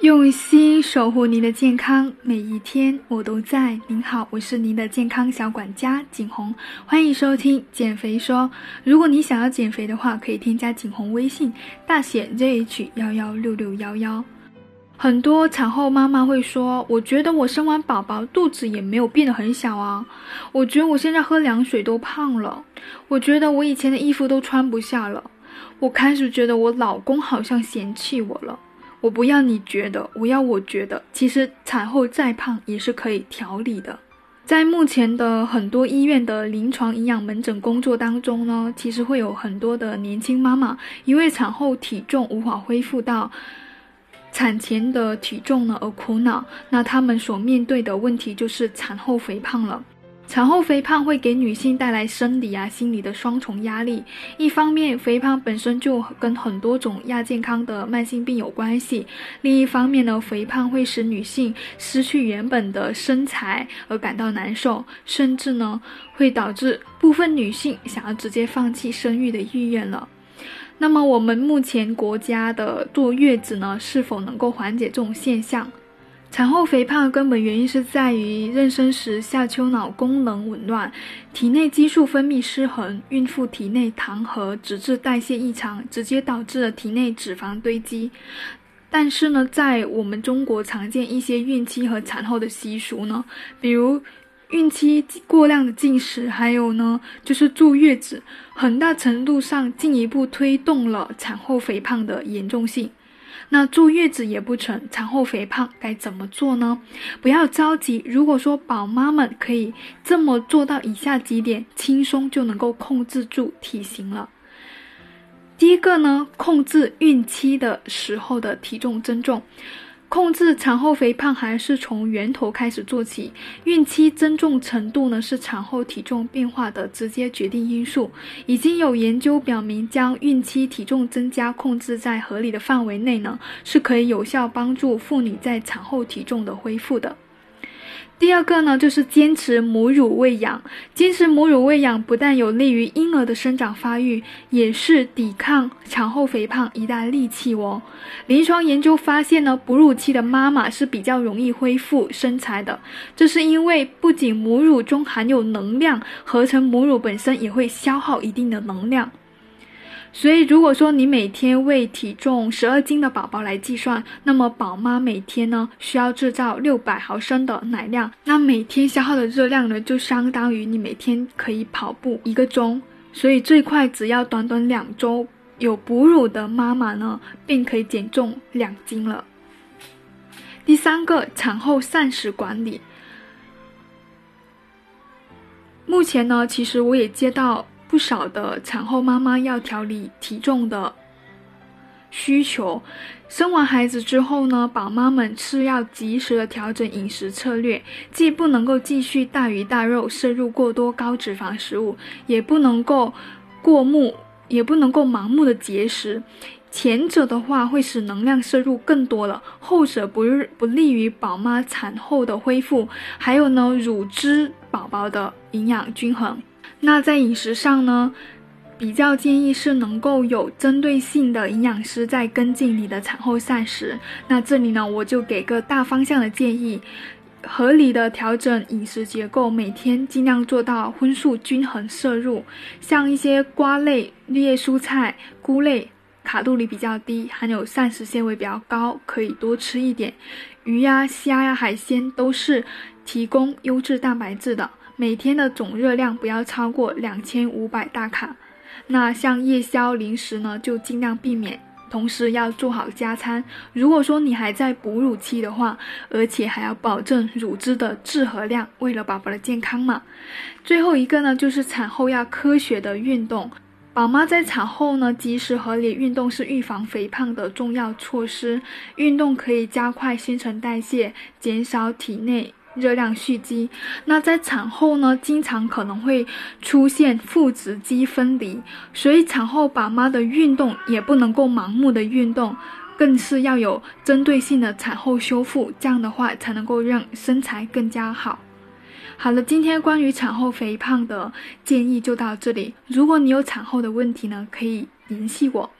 用心守护您的健康，每一天我都在。您好，我是您的健康小管家景红，欢迎收听减肥说。如果你想要减肥的话，可以添加景红微信，大写 ZH 幺幺六六幺幺。很多产后妈妈会说：“我觉得我生完宝宝肚子也没有变得很小啊，我觉得我现在喝凉水都胖了，我觉得我以前的衣服都穿不下了，我开始觉得我老公好像嫌弃我了。”我不要你觉得，我要我觉得。其实产后再胖也是可以调理的。在目前的很多医院的临床营养门诊工作当中呢，其实会有很多的年轻妈妈，因为产后体重无法恢复到产前的体重呢而苦恼。那他们所面对的问题就是产后肥胖了。产后肥胖会给女性带来生理啊、心理的双重压力。一方面，肥胖本身就跟很多种亚健康的慢性病有关系；另一方面呢，肥胖会使女性失去原本的身材而感到难受，甚至呢，会导致部分女性想要直接放弃生育的意愿了。那么，我们目前国家的坐月子呢，是否能够缓解这种现象？产后肥胖的根本原因是在于妊娠时下丘脑功能紊乱，体内激素分泌失衡，孕妇体内糖和脂质代谢异常，直接导致了体内脂肪堆积。但是呢，在我们中国常见一些孕期和产后的习俗呢，比如孕期过量的进食，还有呢就是坐月子，很大程度上进一步推动了产后肥胖的严重性。那坐月子也不成，产后肥胖该怎么做呢？不要着急。如果说宝妈们可以这么做到以下几点，轻松就能够控制住体型了。第一个呢，控制孕期的时候的体重增重。控制产后肥胖还是从源头开始做起。孕期增重程度呢，是产后体重变化的直接决定因素。已经有研究表明，将孕期体重增加控制在合理的范围内呢，是可以有效帮助妇女在产后体重的恢复的。第二个呢，就是坚持母乳喂养。坚持母乳喂养不但有利于婴儿的生长发育，也是抵抗产后肥胖一大利器哦。临床研究发现呢，哺乳期的妈妈是比较容易恢复身材的。这是因为不仅母乳中含有能量，合成母乳本身也会消耗一定的能量。所以，如果说你每天为体重十二斤的宝宝来计算，那么宝妈每天呢需要制造六百毫升的奶量，那每天消耗的热量呢就相当于你每天可以跑步一个钟。所以最快只要短短两周，有哺乳的妈妈呢便可以减重两斤了。第三个，产后膳食管理。目前呢，其实我也接到。不少的产后妈妈要调理体重的需求，生完孩子之后呢，宝妈们是要及时的调整饮食策略，既不能够继续大鱼大肉摄入过多高脂肪食物，也不能够过目，也不能够盲目的节食。前者的话会使能量摄入更多了，后者不不利于宝妈产后的恢复，还有呢，乳汁宝宝的营养均衡。那在饮食上呢，比较建议是能够有针对性的营养师在跟进你的产后膳食。那这里呢，我就给个大方向的建议：合理的调整饮食结构，每天尽量做到荤素均衡摄入。像一些瓜类、绿叶蔬菜、菇类，卡路里比较低，含有膳食纤维比较高，可以多吃一点。鱼呀、虾呀、海鲜都是提供优质蛋白质的。每天的总热量不要超过两千五百大卡，那像夜宵零食呢，就尽量避免。同时要做好加餐。如果说你还在哺乳期的话，而且还要保证乳汁的质和量，为了宝宝的健康嘛。最后一个呢，就是产后要科学的运动。宝妈在产后呢，及时合理运动是预防肥胖的重要措施。运动可以加快新陈代谢，减少体内。热量蓄积，那在产后呢，经常可能会出现腹直肌分离，所以产后宝妈的运动也不能够盲目的运动，更是要有针对性的产后修复，这样的话才能够让身材更加好。好了，今天关于产后肥胖的建议就到这里，如果你有产后的问题呢，可以联系我。